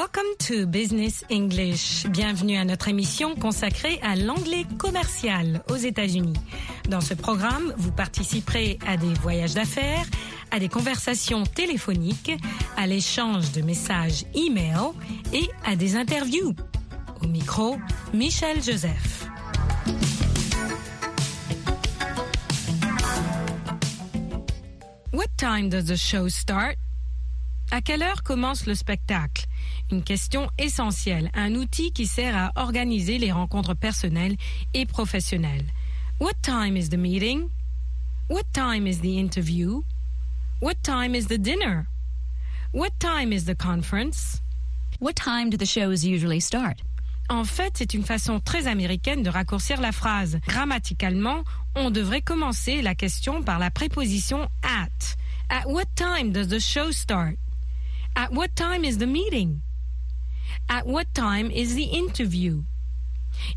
Welcome to Business English. Bienvenue à notre émission consacrée à l'anglais commercial aux États-Unis. Dans ce programme, vous participerez à des voyages d'affaires, à des conversations téléphoniques, à l'échange de messages e-mail et à des interviews. Au micro, Michel Joseph. What time does the show start? À quelle heure commence le spectacle? Une question essentielle, un outil qui sert à organiser les rencontres personnelles et professionnelles. What time is the meeting? What time is the interview? What time is the dinner? What time is the conference? What time do the shows usually start? En fait, c'est une façon très américaine de raccourcir la phrase. Grammaticalement, on devrait commencer la question par la préposition at. At what time does the show start? At what time is the meeting? At what time is the interview?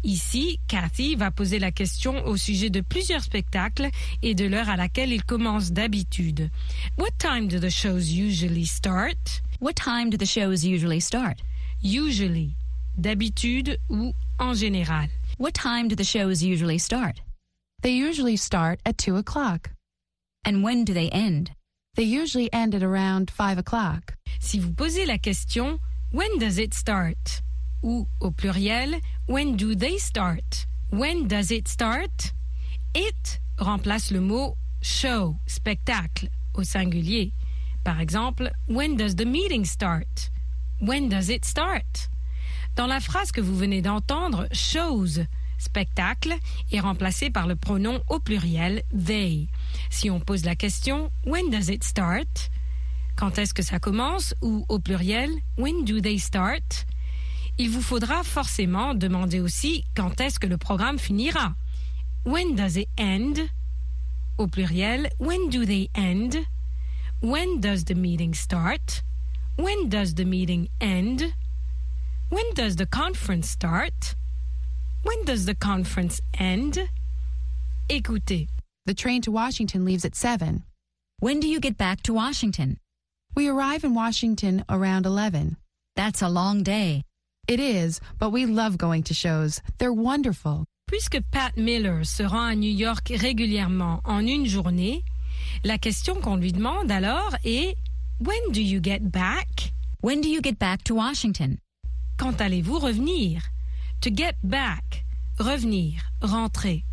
Ici, Cathy va poser la question au sujet de plusieurs spectacles et de l'heure à laquelle ils commencent d'habitude. What time do the shows usually start? What time do the shows usually start? Usually, d'habitude ou en général. What time do the shows usually start? They usually start at 2 o'clock. And when do they end? They usually end at around 5 o'clock. Si vous posez la question When does it start? ou au pluriel When do they start? When does it start? It remplace le mot show, spectacle, au singulier. Par exemple, When does the meeting start? When does it start? Dans la phrase que vous venez d'entendre, shows, spectacle, est remplacé par le pronom au pluriel they. Si on pose la question When does it start? Quand est-ce que ça commence? ou au pluriel When do they start? Il vous faudra forcément demander aussi quand est-ce que le programme finira. When does it end? Au pluriel, when do they end? When does the meeting start? When does the meeting end? When does the conference start? When does the conference end? Écoutez. The train to Washington leaves at 7. When do you get back to Washington? We arrive in Washington around 11. That's a long day. It is, but we love going to shows. They're wonderful. Puisque Pat Miller se rend à New York régulièrement en une journée, la question qu'on lui demande alors est When do you get back? When do you get back to Washington? Quand allez-vous revenir? To get back, revenir, rentrer.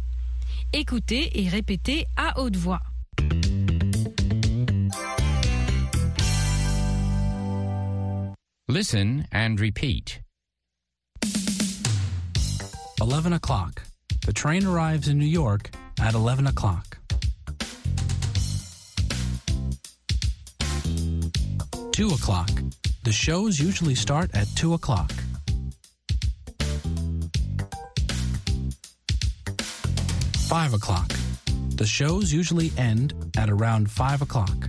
Écoutez et répétez à haute voix. Listen and repeat. 11 o'clock. The train arrives in New York at 11 o'clock. 2 o'clock. The shows usually start at 2 o'clock. 5 o'clock. The shows usually end at around 5 o'clock.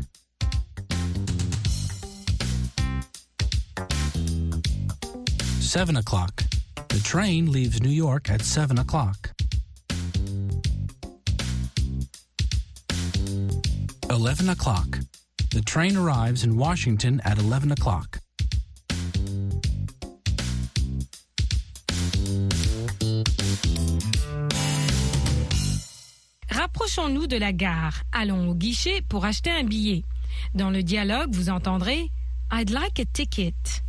7 o'clock. The train leaves New York at 7 o'clock. 11 o'clock. The train arrives in Washington at 11 o'clock. Rapprochons-nous de la gare. Allons au guichet pour acheter un billet. Dans le dialogue, vous entendrez I'd like a ticket.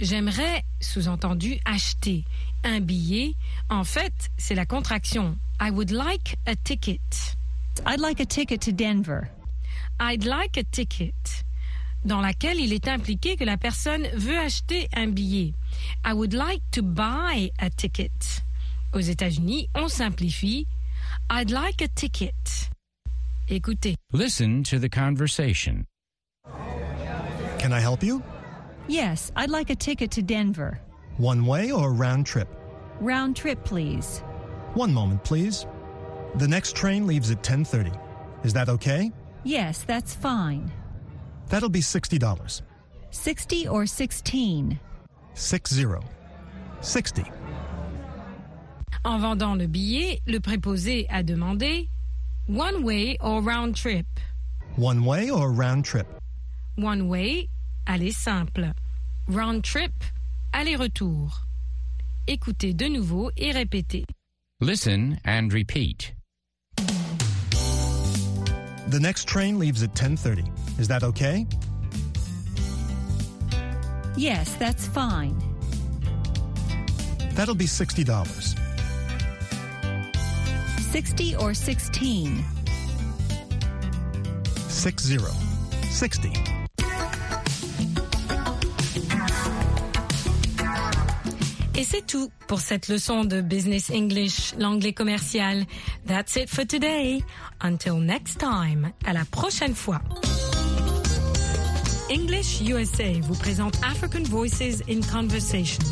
J'aimerais, sous-entendu, acheter un billet. En fait, c'est la contraction. I would like a ticket. I'd like a ticket to Denver. I'd like a ticket. Dans laquelle il est impliqué que la personne veut acheter un billet. I would like to buy a ticket. Aux États-Unis, on simplifie. I'd like a ticket. Écoutez. Listen to the conversation. Can I help you? Yes, I'd like a ticket to Denver. One way or round trip? Round trip, please. One moment, please. The next train leaves at 10:30. Is that okay? Yes, that's fine. That'll be $60. 60 or 16? 60. 60. En vendant le billet, le préposé a demandé One way or round trip. One way or round trip? One way, aller simple. Round trip, aller-retour. Écoutez de nouveau et répétez. Listen and repeat. The next train leaves at 10:30. Is that okay? Yes, that's fine. That'll be $60. 60 or 16. 60. 60. Et c'est tout pour cette leçon de Business English, l'anglais commercial. That's it for today. Until next time. À la prochaine fois. English USA vous présente African Voices in Conversation.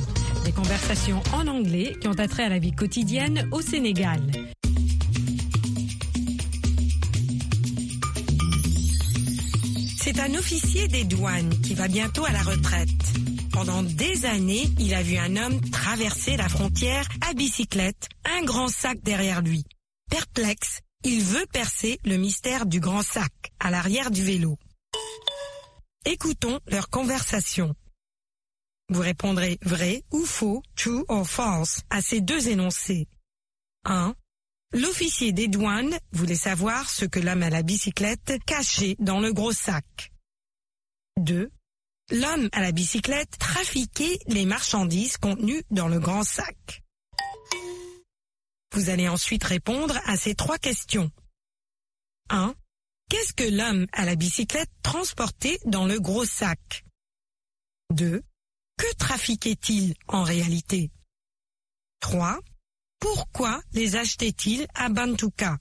Des conversations en anglais qui ont attrait à la vie quotidienne au Sénégal. C'est un officier des douanes qui va bientôt à la retraite. Pendant des années, il a vu un homme traverser la frontière à bicyclette, un grand sac derrière lui. Perplexe, il veut percer le mystère du grand sac à l'arrière du vélo. Écoutons leur conversation. Vous répondrez vrai ou faux, true or false, à ces deux énoncés. 1. L'officier des douanes voulait savoir ce que l'homme à la bicyclette cachait dans le gros sac. 2. L'homme à la bicyclette trafiquait les marchandises contenues dans le grand sac. Vous allez ensuite répondre à ces trois questions. 1. Qu'est-ce que l'homme à la bicyclette transportait dans le gros sac? 2. Que trafiquait-il en réalité? 3. Pourquoi les achetait-il à Bantuka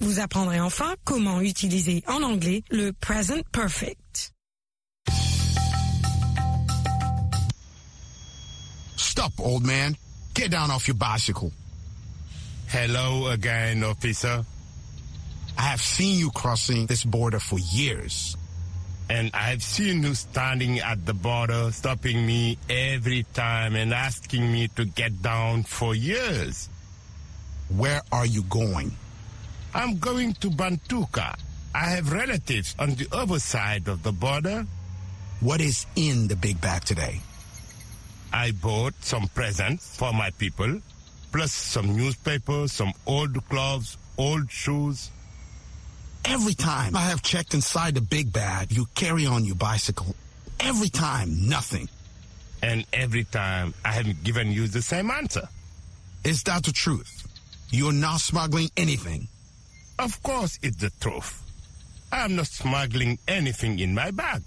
Vous apprendrez enfin comment utiliser en anglais le present perfect. Stop, old man. Get down off your bicycle. Hello again, officer. I have seen you crossing this border for years. And I've seen you standing at the border, stopping me every time and asking me to get down for years. Where are you going? I'm going to Bantuka. I have relatives on the other side of the border. What is in the big bag today? I bought some presents for my people, plus some newspapers, some old clothes, old shoes. Every time I have checked inside the big bag, you carry on your bicycle. Every time, nothing. And every time I have given you the same answer. Is that the truth? You're not smuggling anything. Of course it's the truth. I'm not smuggling anything in my bag.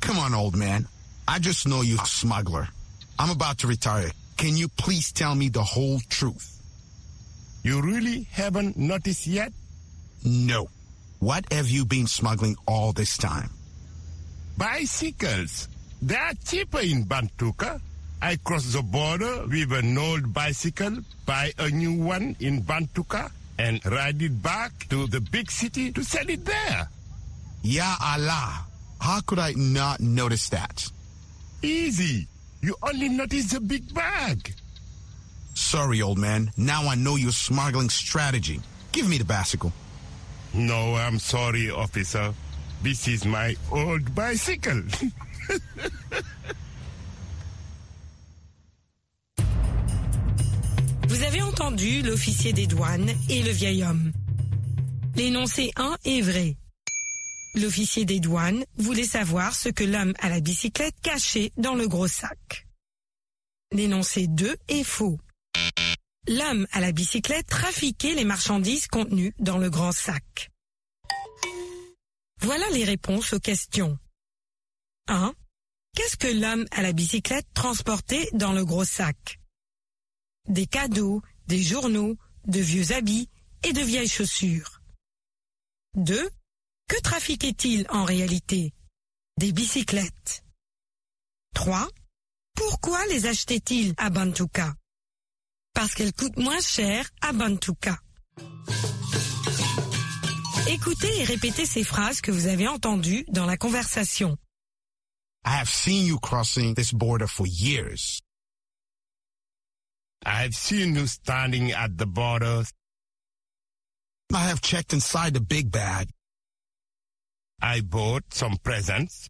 Come on, old man. I just know you're a smuggler. I'm about to retire. Can you please tell me the whole truth? You really haven't noticed yet? No. What have you been smuggling all this time? Bicycles. They are cheaper in Bantuka. I cross the border with an old bicycle, buy a new one in Bantuka, and ride it back to the big city to sell it there. Ya Allah. How could I not notice that? Easy. You only notice the big bag. Sorry, old man. Now I know your smuggling strategy. Give me the bicycle. No, I'm sorry, officer. This is my old bicycle. Vous avez entendu l'officier des douanes et le vieil homme. L'énoncé 1 est vrai. L'officier des douanes voulait savoir ce que l'homme à la bicyclette cachait dans le gros sac. L'énoncé 2 est faux. L'homme à la bicyclette trafiquait les marchandises contenues dans le grand sac. Voilà les réponses aux questions. 1. Qu'est-ce que l'homme à la bicyclette transportait dans le gros sac? Des cadeaux, des journaux, de vieux habits et de vieilles chaussures. 2. Que trafiquait-il en réalité? Des bicyclettes. 3. Pourquoi les achetait-il à Bantuka Parce qu'elles coûtent moins cher à Bantuka. Écoutez et répétez ces phrases que vous avez entendues dans la conversation. I have seen you crossing this border for years. I've seen you standing at the border. I have checked inside the big bag. I bought some presents.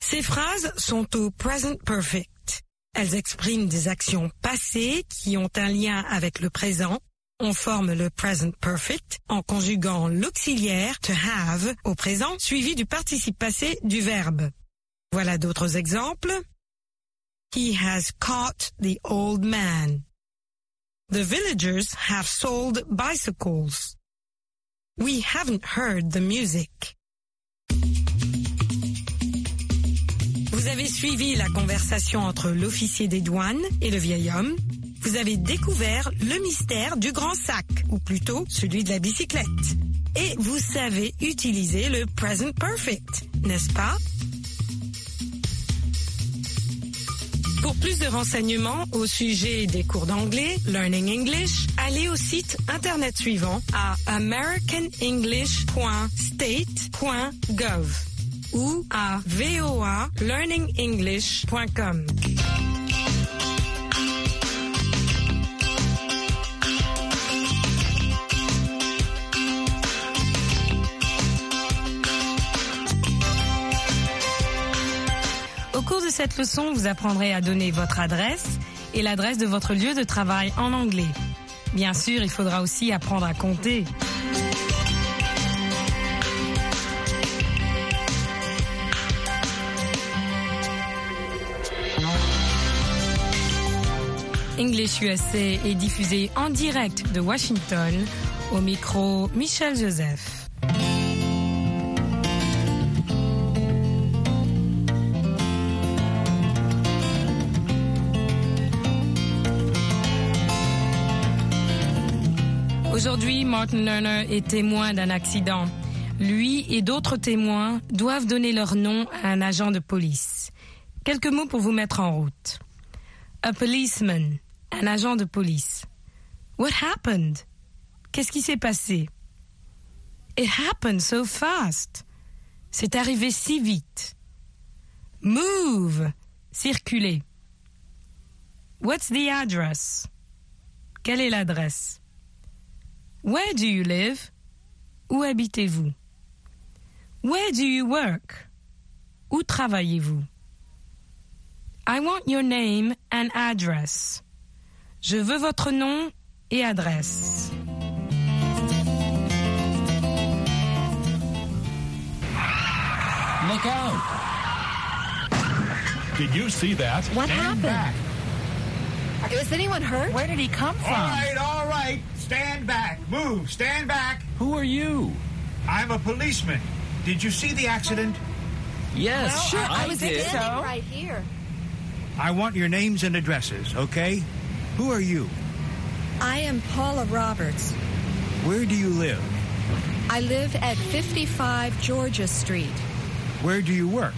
Ces phrases sont au present perfect. Elles expriment des actions passées qui ont un lien avec le présent. On forme le present perfect en conjuguant l'auxiliaire to have au présent suivi du participe passé du verbe. Voilà d'autres exemples. He has caught the old man. The villagers have sold bicycles. We haven't heard the music. Vous avez suivi la conversation entre l'officier des douanes et le vieil homme. Vous avez découvert le mystère du grand sac, ou plutôt celui de la bicyclette. Et vous savez utiliser le present perfect, n'est-ce pas? Pour plus de renseignements au sujet des cours d'anglais, Learning English, allez au site internet suivant à americanenglish.state.gov ou à voalearningenglish.com. Au cette leçon, vous apprendrez à donner votre adresse et l'adresse de votre lieu de travail en anglais. Bien sûr, il faudra aussi apprendre à compter. English USA est diffusé en direct de Washington au micro Michel Joseph. Martin Lerner est témoin d'un accident. Lui et d'autres témoins doivent donner leur nom à un agent de police. Quelques mots pour vous mettre en route. A policeman, un agent de police. What happened? Qu'est-ce qui s'est passé? It happened so fast. C'est arrivé si vite. Move, circuler. What's the address? Quelle est l'adresse? Where do you live? Où habitez-vous? Where do you work? Où travaillez-vous? I want your name and address. Je veux votre nom et adresse. Look out! Did you see that? What Stand happened? back. Was anyone hurt? Where did he come from? All right, all right. Stand back. Move. Stand back. Who are you? I'm a policeman. Did you see the accident? Yes, Well, sure, I, I, was did. standing right here. I want your names and addresses, okay? Who are you? I am Paula Roberts. Where do you live? I live at 55 Georgia Street. Where do you work?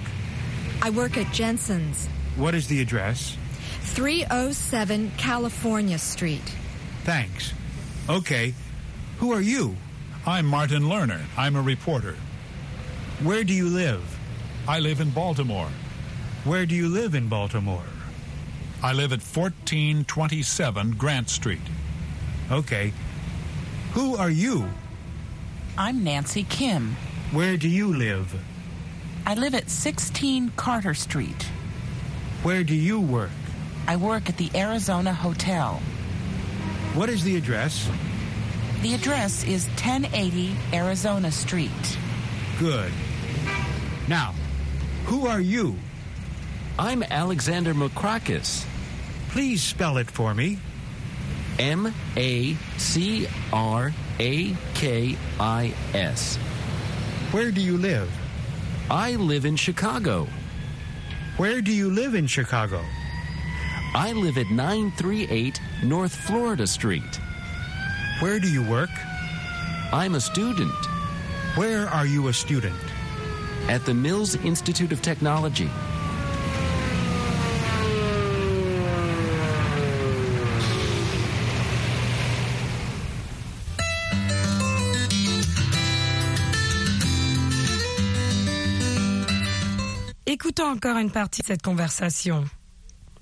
I work at Jensen's, What is the address? 307 California Street. Thanks. Okay. Who are you? I'm Martin Lerner. I'm a reporter. Where do you live? I live in Baltimore. Where do you live in Baltimore? I live at 1427 Grant Street. Okay. Who are you? I'm Nancy Kim. Where do you live? I live at 16 Carter Street. Where do you work? I work at the Arizona Hotel. What is the address? The address is 1080 Arizona Street. Good. Now, who are you? I'm Alexander Macrakis. Please spell it for me. M A C R A K I S. Where do you live? I live in Chicago. Where do you live in Chicago? I live at 938 North Florida Street. Where do you work? I'm a student Where are you a student? at the Mills Institute of Technology. Écoutons encore une partie de cette conversation.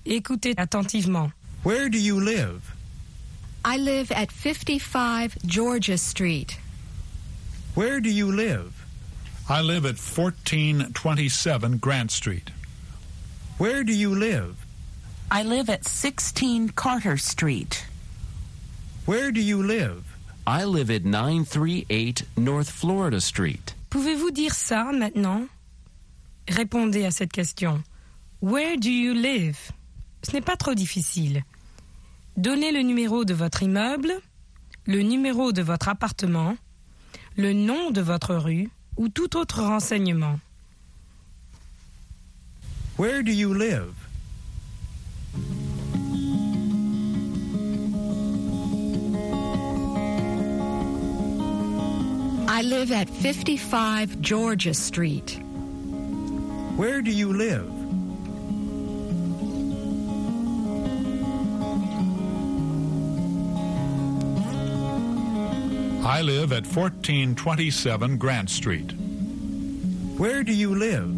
Écoutez attentivement. Where do you live? I live at 55 Georgia Street. Where do you live? I live at 1427 Grant Street. Where do you live? I live at 16 Carter Street. Where do you live? I live at 938 North Florida Street. Pouvez-vous dire ça maintenant Répondez à cette question. Where do you live Ce n'est pas trop difficile. Donnez le numéro de votre immeuble, le numéro de votre appartement, le nom de votre rue ou tout autre renseignement. Where do you live? I live at 55 Georgia Street. Where do you live? I live at 1427 Grant Street. Where do you live?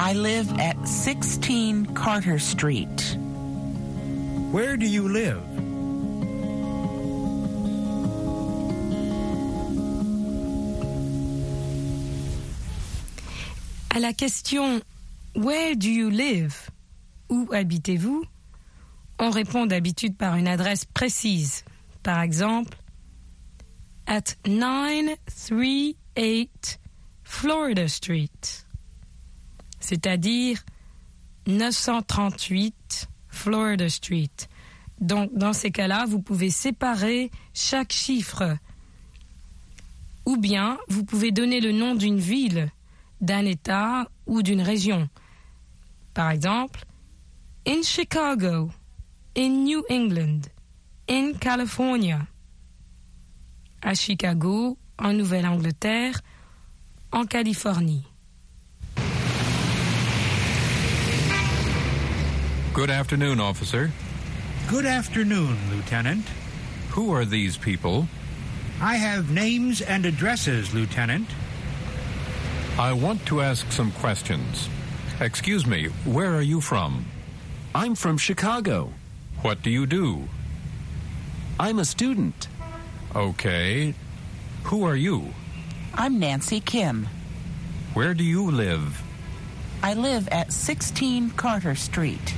I live at 16 Carter Street. Where do you live? À la question Where do you live Où habitez-vous? On répond d'habitude par une adresse précise. Par exemple, at 938 Florida Street, c'est-à-dire 938 Florida Street. Donc, dans ces cas-là, vous pouvez séparer chaque chiffre. Ou bien, vous pouvez donner le nom d'une ville, d'un État ou d'une région. Par exemple, in Chicago, in New England, in California. À Chicago, en Nouvelle-Angleterre, en Californie. Good afternoon, officer. Good afternoon, Lieutenant. Who are these people? I have names and addresses, Lieutenant. I want to ask some questions. Excuse me, where are you from? I'm from Chicago. What do you do? I'm a student. Okay. Who are you? I'm Nancy Kim. Where do you live? I live at 16 Carter Street.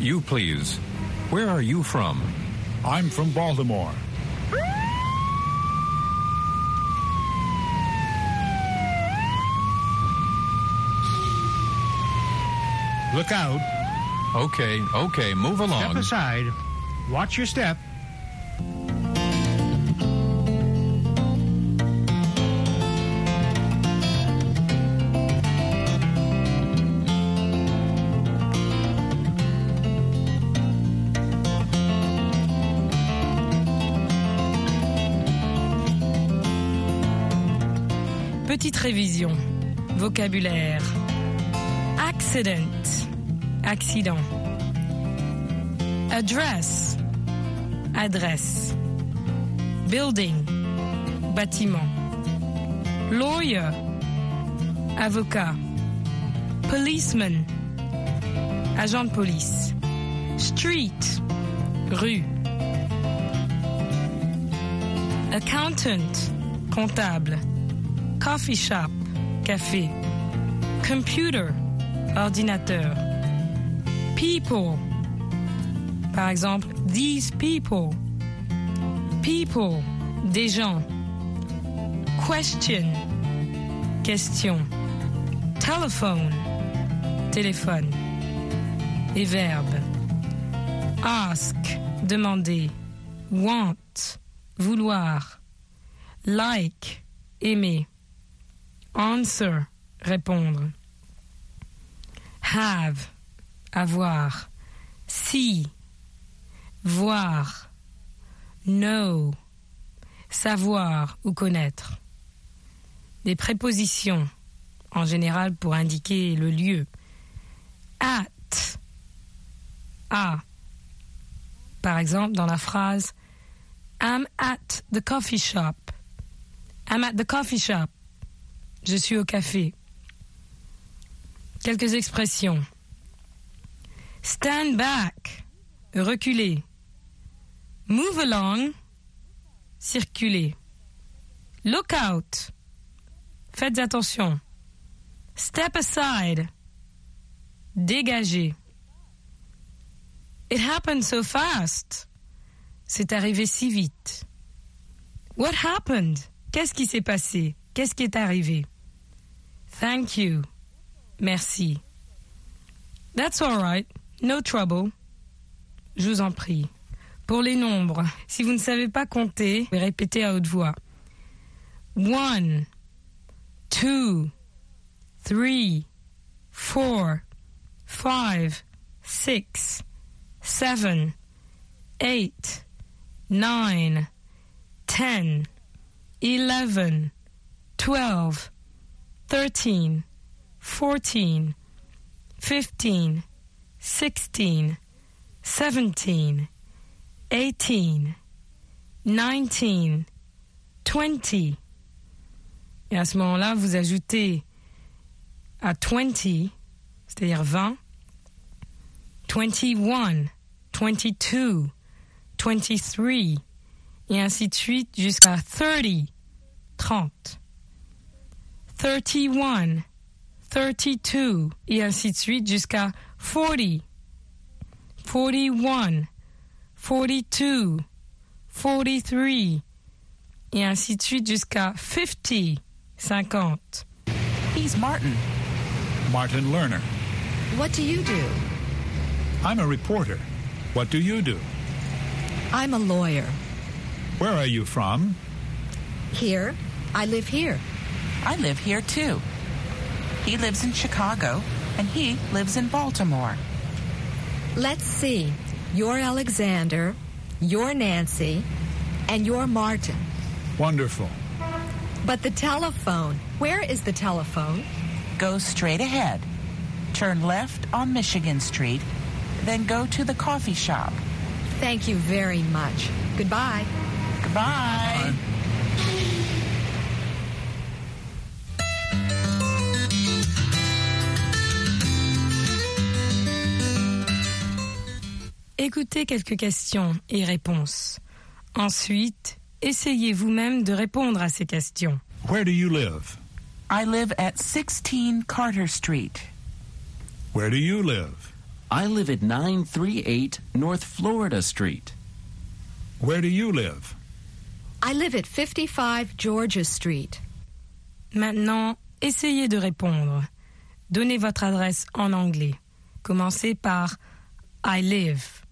You, please. Where are you from? I'm from Baltimore. Look out. Okay, okay, move along. Step along. aside. Watch your step. Petite révision. Vocabulaire. Accident. Accident. Address. Adresse. Building. Bâtiment. Lawyer. Avocat. Policeman. Agent de police. Street. Rue. Accountant. Comptable. Coffee shop. Café. Computer. Ordinateur. People. Par exemple, these people. People. Des gens. Question. Question. Telephone. Téléphone. Et verbe. Ask. Demander. Want. Vouloir. Like. Aimer. Answer. Répondre. Have. Avoir. See. Voir. Know. Savoir ou connaître. Des prépositions, en général pour indiquer le lieu. At. À. Par exemple, dans la phrase I'm at the coffee shop. I'm at the coffee shop. Je suis au café. Quelques expressions. Stand back. Reculer. Move along. Circuler. Look out. Faites attention. Step aside. Dégagez. It happened so fast. C'est arrivé si vite. What happened? Qu'est-ce qui s'est passé? Qu'est-ce qui est arrivé? Thank you. Merci. That's all right. No trouble. Je vous en prie. Pour les nombres, si vous ne savez pas compter, répétez à haute voix. One, two, three, four, five, six, seven, eight, nine, ten, eleven, twelve, thirteen, fourteen, fifteen, sixteen, seventeen, eighteen, nineteen, twenty. Et à ce moment-là, vous ajoutez à 20, c'est-à-dire 20, 21, 22, 23, et ainsi de suite jusqu'à 30, 30, 31, 32, et ainsi de suite jusqu'à 40, 41, 42, 43, et ainsi de suite jusqu'à 50, 50. He's Martin. Martin Lerner. What do you do? I'm a reporter. What do you do? I'm a lawyer. Where are you from? Here. I live here. I live here too. He lives in Chicago, and he lives in Baltimore. Let's see. You're Alexander, you're Nancy, and you're Martin. Wonderful. But the telephone, where is the telephone? Go straight ahead. Turn left on Michigan Street, then go to the coffee shop. Thank you very much. Goodbye. Goodbye. Écoutez quelques questions et réponses. Ensuite, essayez vous-même de répondre à ces questions. Where do you live? I live at 16 Carter Street. Where do you live? I live at 938 North Florida Street. Where do you live? I live at 55 Georgia Street. Maintenant, essayez de répondre. Donnez votre adresse en anglais. Commencez par I live.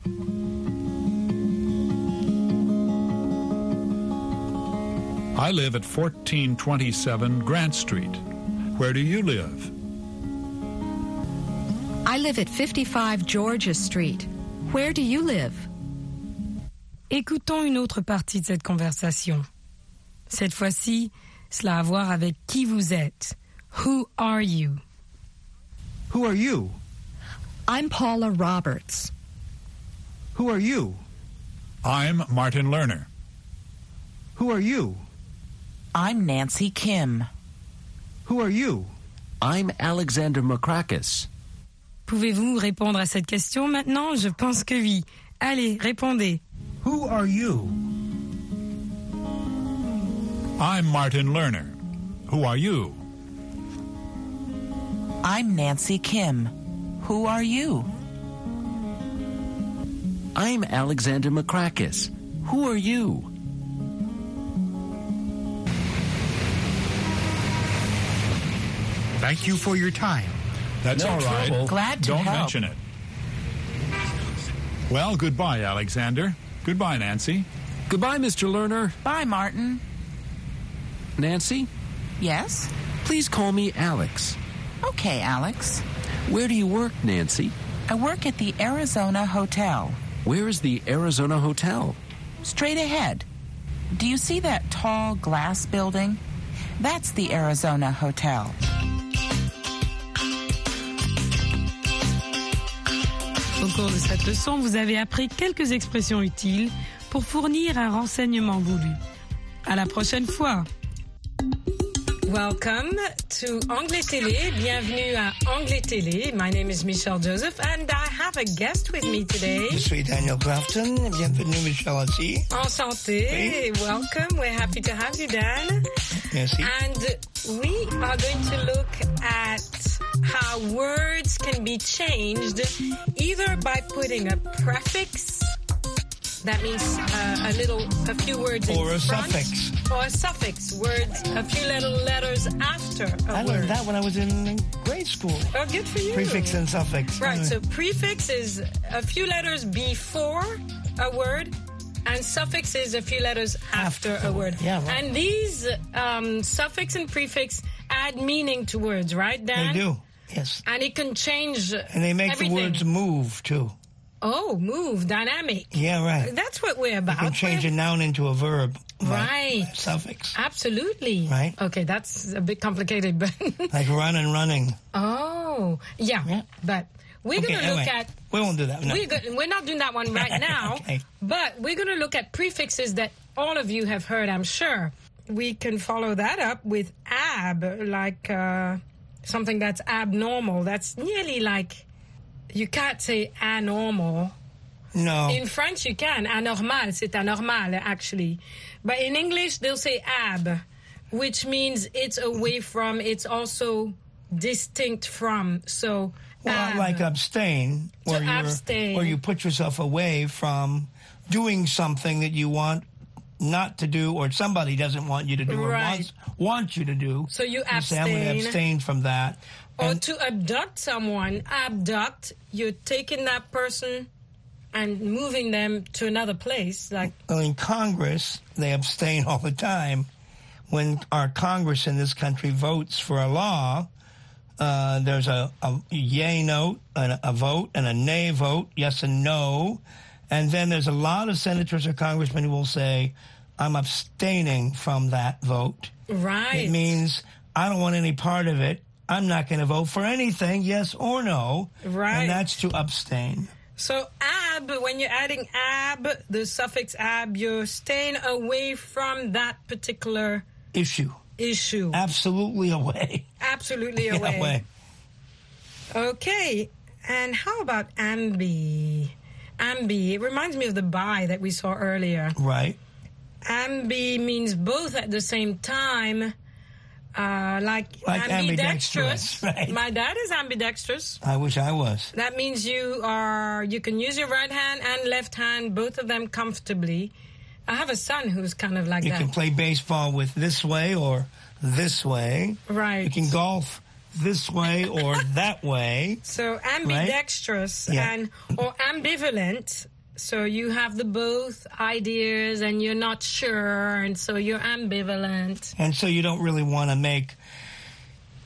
I live at 1427 Grant Street. Where do you live? I live at 55 Georgia Street. Where do you live? Écoutons une autre partie de cette conversation. Cette fois-ci, cela a à voir avec qui vous êtes. Who are you? Who are you? I'm Paula Roberts. Who are you? I'm Martin Lerner. Who are you? I'm Nancy Kim. Who are you? I'm Alexander Macrakis. Pouvez-vous répondre à cette question maintenant? Je pense que oui. Allez, répondez. Who are you? I'm Martin Lerner. Who are you? I'm Nancy Kim. Who are you? I'm Alexander Macrakis. Who are you? Thank you for your time. That's No all right. trouble. Glad to Don't help. mention it. Well, goodbye, Alexander. Goodbye, Nancy. Goodbye, Mr. Lerner. Bye, Martin. Nancy, Yes? please call me Alex. Okay, Alex. Where do you work, Nancy? I work at the Arizona Hotel. Where is the Arizona Hotel? Straight ahead. Do you see that tall glass building? That's the Arizona Hotel. Au cours de cette leçon, vous avez appris quelques expressions utiles pour fournir un renseignement voulu. À la prochaine fois! Welcome to Anglais Télé. Bienvenue à Anglais Télé. My name is Michelle Joseph and I have a guest with me today. Je suis Daniel Grafton. Bienvenue, Michelle aussi. Enchanté. Welcome. We're happy to have you, Dan. Merci. And we are going to look at how words can be changed either by putting a prefix that means uh, a little, a few words in Or a front, suffix. or a suffix, words, a few little letters after a I word. I learned that when I was in grade school. Oh, good for you. Prefix and suffix. Right, so prefix is a few letters before a word, and suffix is a few letters after, a word. Yeah, right. And these um, suffix and prefix add meaning to words, right, They do. Yes. And it can change And they make everything. the words move too. Oh, move, dynamic. Yeah, right. That's what we're about. You can change a We're- noun into a verb. Right. Suffix. Absolutely. Right. Okay, that's a bit complicated, but. Like run and running. oh, yeah. But we're Okay, going to look at We won't do that. No. We're, go- we're not doing that one right now, Okay. but we're going to look at prefixes that all of you have heard, I'm sure. We can follow that up with ab, like uh, something that's abnormal. That's nearly like you can't say anormal. No. In French, you can. Anormal, c'est anormal, actually. But in English, they'll say ab, which means it's away from, it's also distinct from. So, Well, ab. like abstain, To where you abstain. where you put yourself away from doing something that you want not to do, or somebody doesn't want you to do, or Right. wants want you to do. So you say, I'm going to abstain. abstain from that. Or to abduct someone, abduct, you're taking that person and moving them to another place. Like, Well, in Congress, they abstain all the time. When our Congress in this country votes for a law, uh, there's a, a yay note, and a vote, and a nay vote, yes and no. And then there's a lot of senators or congressmen who will say, I'm abstaining from that vote. right. It means I don't want any part of it. I'm not going to vote for anything, yes or no. Right. And that's to abstain. So, ab, when you're adding ab, the suffix ab, you're staying away from that particular Issue. issue. Absolutely away. Absolutely away. away. Okay. And how about ambi? Ambi. It reminds me of the bi that we saw earlier. Right. Ambi means both at the same time. Uh, like, Like ambidextrous. ambidextrous, right. My dad is ambidextrous. I wish I was. That means you are you can use your right hand and left hand, both of them comfortably. I have a son who's kind of like You that. You can play baseball with this way or this way. Right. You can golf this way or that way. So ambidextrous Yeah. and or ambivalent. So you have the both ideas and you're not sure, and so you're ambivalent. And so you don't really want to make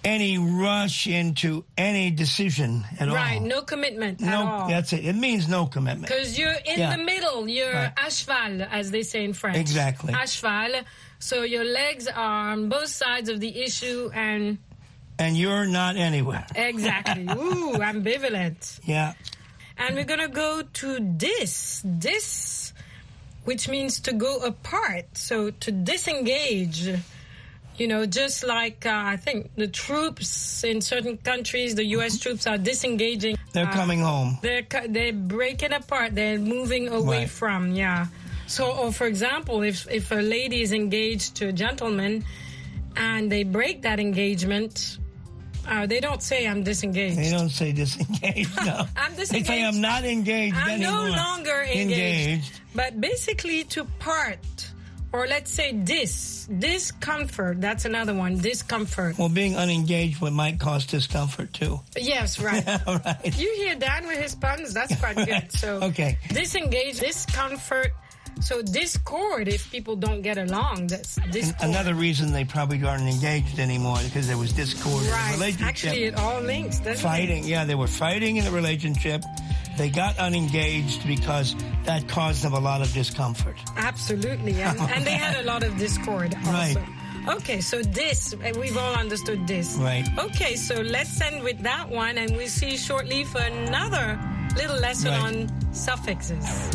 any rush into any decision at right, all. no commitment at No, that's it. It means no commitment. Because you're in Yeah. the middle. You're Right. à cheval, as they say in French. Exactly. À cheval. So your legs are on both sides of the issue, and And you're not anywhere. exactly. Ooh, ambivalent. Yeah. And we're gonna go to dis. Dis, which means to go apart. So to disengage. You know, just like uh, I think the troops in certain countries, the U.S. troops are disengaging. They're uh, coming home. They're they're breaking apart. They're moving away Right. from. Yeah. So, or for example, if if a lady is engaged to a gentleman, and they break that engagement, uh, they don't say I'm disengaged. They don't say disengaged, no. I'm disengaged. They say. I'm not engaged I'm anymore. no longer engaged. Engaged. But basically, to part, or let's say dis, discomfort. That's another one. Discomfort. Well, being unengaged would might cause discomfort too. Yes, right. All right. You hear Dan with his puns? That's quite good. So Okay. disengage, discomfort. So discord if people don't get along. That's discord. another reason they probably aren't engaged anymore because there was discord in the right. relationship. Actually, it all links. doesn't it? fighting. Yeah, they were fighting in the relationship. They got unengaged because that caused them a lot of discomfort. Absolutely, and, and they had a lot of discord also. Right. Okay, so this, uh, we've all understood this. Right. Okay, so let's end with that one, and we'll see you shortly for another little lesson Right. on suffixes.